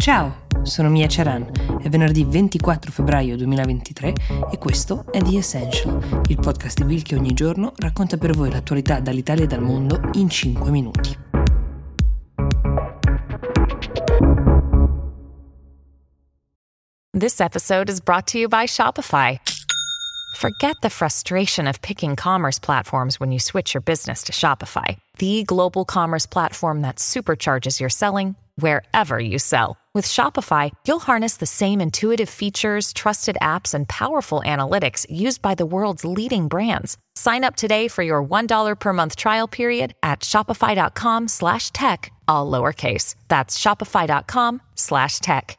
Ciao, sono Mia Ceran, è venerdì 24 febbraio 2023 e questo è The Essential, il podcast di Will che ogni giorno racconta per voi l'attualità dall'Italia e dal mondo in 5 minuti. This episode is brought to you by Shopify. Forget the frustration of picking commerce platforms when you switch your business to Shopify, the global commerce platform that supercharges your selling wherever you sell. With Shopify, you'll harness the same intuitive features, trusted apps, and powerful analytics used by the world's leading brands. Sign up today for your $1 per month trial period at shopify.com slash tech, all lowercase. That's shopify.com slash tech.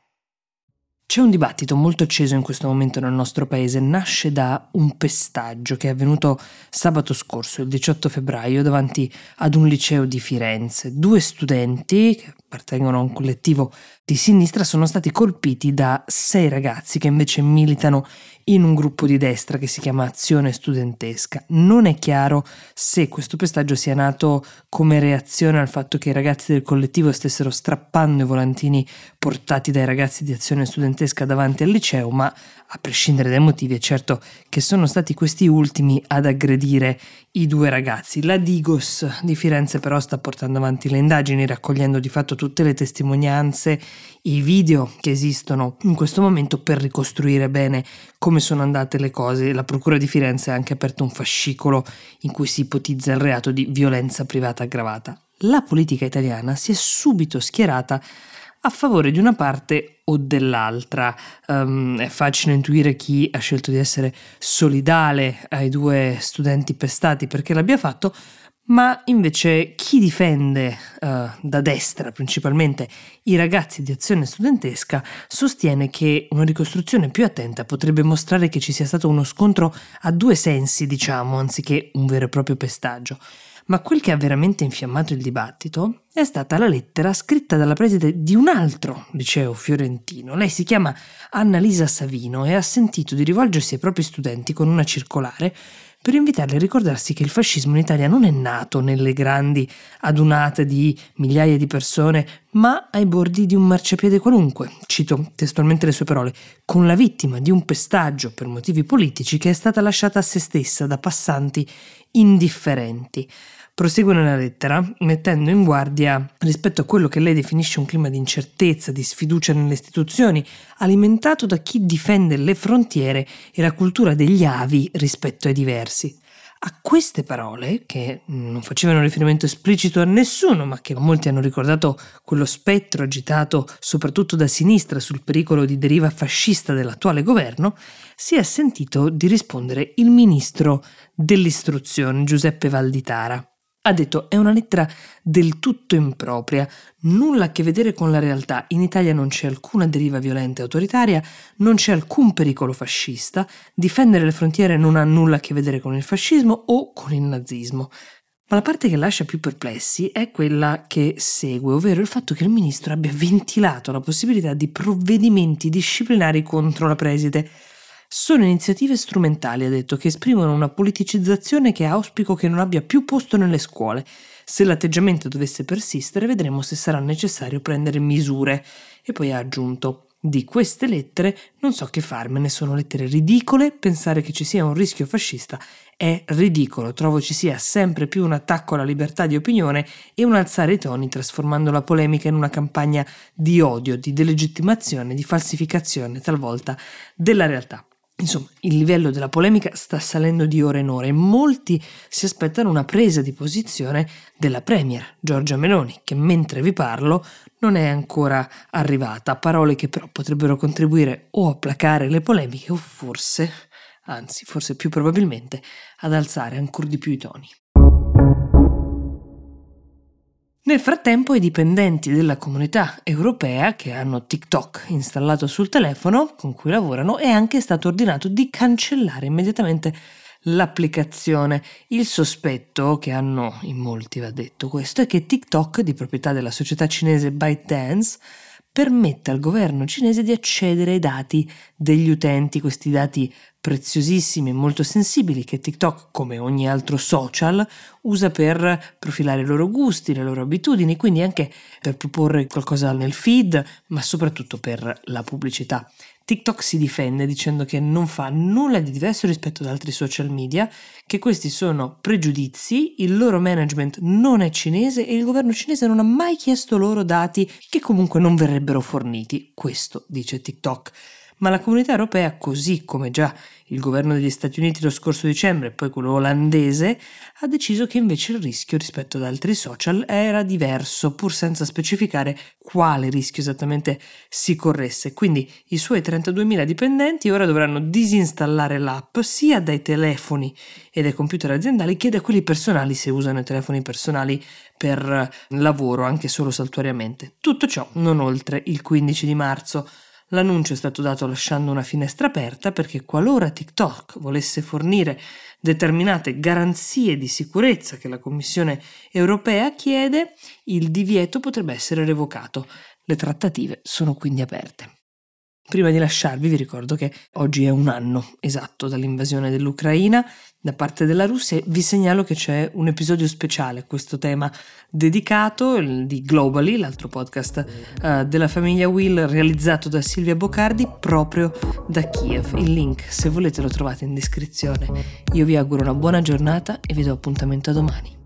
C'è un dibattito molto acceso in questo momento nel nostro paese, nasce da un pestaggio che è avvenuto sabato scorso, il 18 febbraio, davanti ad un liceo di Firenze. Due studenti, che appartengono a un collettivo di sinistra, sono stati colpiti da sei ragazzi che invece militano in un gruppo di destra che si chiama Azione Studentesca. Non è chiaro se questo pestaggio sia nato come reazione al fatto che i ragazzi del collettivo stessero strappando i volantini portati dai ragazzi di Azione Studentesca davanti al liceo, ma a prescindere dai motivi è certo che sono stati questi ultimi ad aggredire i due ragazzi. La Digos di Firenze però sta portando avanti le indagini raccogliendo di fatto tutte le testimonianze, i video che esistono in questo momento per ricostruire bene come sono andate le cose. La Procura di Firenze ha anche aperto un fascicolo in cui si ipotizza il reato di violenza privata aggravata. La politica italiana si è subito schierata a favore di una parte o dell'altra. Um, è facile intuire chi ha scelto di essere solidale ai due studenti pestati perché l'abbia fatto, ma invece chi difende uh, da destra principalmente i ragazzi di azione studentesca sostiene che una ricostruzione più attenta potrebbe mostrare che ci sia stato uno scontro a due sensi, diciamo, anziché un vero e proprio pestaggio. Ma quel che ha veramente infiammato il dibattito è stata la lettera scritta dalla preside di un altro liceo fiorentino. Lei si chiama Annalisa Savino e ha sentito di rivolgersi ai propri studenti con una circolare per invitarli a ricordarsi che il fascismo in Italia non è nato nelle grandi adunate di migliaia di persone, ma ai bordi di un marciapiede qualunque, cito testualmente le sue parole, con la vittima di un pestaggio per motivi politici che è stata lasciata a se stessa da passanti indifferenti. Prosegue nella lettera mettendo in guardia rispetto a quello che lei definisce un clima di incertezza, di sfiducia nelle istituzioni, alimentato da chi difende le frontiere e la cultura degli avi rispetto ai diversi. A queste parole, che non facevano riferimento esplicito a nessuno, ma che molti hanno ricordato quello spettro agitato soprattutto da sinistra sul pericolo di deriva fascista dell'attuale governo, si è sentito di rispondere il ministro dell'istruzione Giuseppe Valditara. Ha detto è una lettera del tutto impropria, nulla a che vedere con la realtà. In Italia non c'è alcuna deriva violenta e autoritaria, non c'è alcun pericolo fascista, difendere le frontiere non ha nulla a che vedere con il fascismo o con il nazismo. Ma la parte che lascia più perplessi è quella che segue, ovvero il fatto che il ministro abbia ventilato la possibilità di provvedimenti disciplinari contro la preside sono iniziative strumentali, ha detto, che esprimono una politicizzazione che auspico che non abbia più posto nelle scuole. Se l'atteggiamento dovesse persistere, vedremo se sarà necessario prendere misure. E poi ha aggiunto: Di queste lettere non so che farmene, sono lettere ridicole. Pensare che ci sia un rischio fascista è ridicolo. Trovo ci sia sempre più un attacco alla libertà di opinione e un alzare i toni, trasformando la polemica in una campagna di odio, di delegittimazione, di falsificazione talvolta della realtà. Insomma, il livello della polemica sta salendo di ora in ora e molti si aspettano una presa di posizione della Premier Giorgia Meloni, che mentre vi parlo non è ancora arrivata. Parole che però potrebbero contribuire o a placare le polemiche o forse, anzi forse più probabilmente, ad alzare ancora di più i toni. Nel frattempo i dipendenti della comunità europea che hanno TikTok installato sul telefono con cui lavorano è anche stato ordinato di cancellare immediatamente l'applicazione. Il sospetto che hanno in molti va detto questo è che TikTok, di proprietà della società cinese ByteDance, permette al governo cinese di accedere ai dati degli utenti, questi dati preziosissimi e molto sensibili che TikTok, come ogni altro social, usa per profilare i loro gusti, le loro abitudini, quindi anche per proporre qualcosa nel feed, ma soprattutto per la pubblicità. TikTok si difende dicendo che non fa nulla di diverso rispetto ad altri social media, che questi sono pregiudizi, il loro management non è cinese e il governo cinese non ha mai chiesto loro dati che comunque non verrebbero forniti. Questo dice TikTok ma la comunità europea, così come già il governo degli Stati Uniti lo scorso dicembre e poi quello olandese, ha deciso che invece il rischio rispetto ad altri social era diverso, pur senza specificare quale rischio esattamente si corresse. Quindi i suoi 32.000 dipendenti ora dovranno disinstallare l'app sia dai telefoni e dai computer aziendali che da quelli personali se usano i telefoni personali per lavoro anche solo saltuariamente. Tutto ciò non oltre il 15 di marzo. L'annuncio è stato dato lasciando una finestra aperta perché qualora TikTok volesse fornire determinate garanzie di sicurezza che la Commissione europea chiede, il divieto potrebbe essere revocato. Le trattative sono quindi aperte. Prima di lasciarvi vi ricordo che oggi è un anno esatto dall'invasione dell'Ucraina da parte della Russia e vi segnalo che c'è un episodio speciale a questo tema dedicato di Globally, l'altro podcast uh, della famiglia Will realizzato da Silvia Boccardi proprio da Kiev. Il link se volete lo trovate in descrizione. Io vi auguro una buona giornata e vi do appuntamento a domani.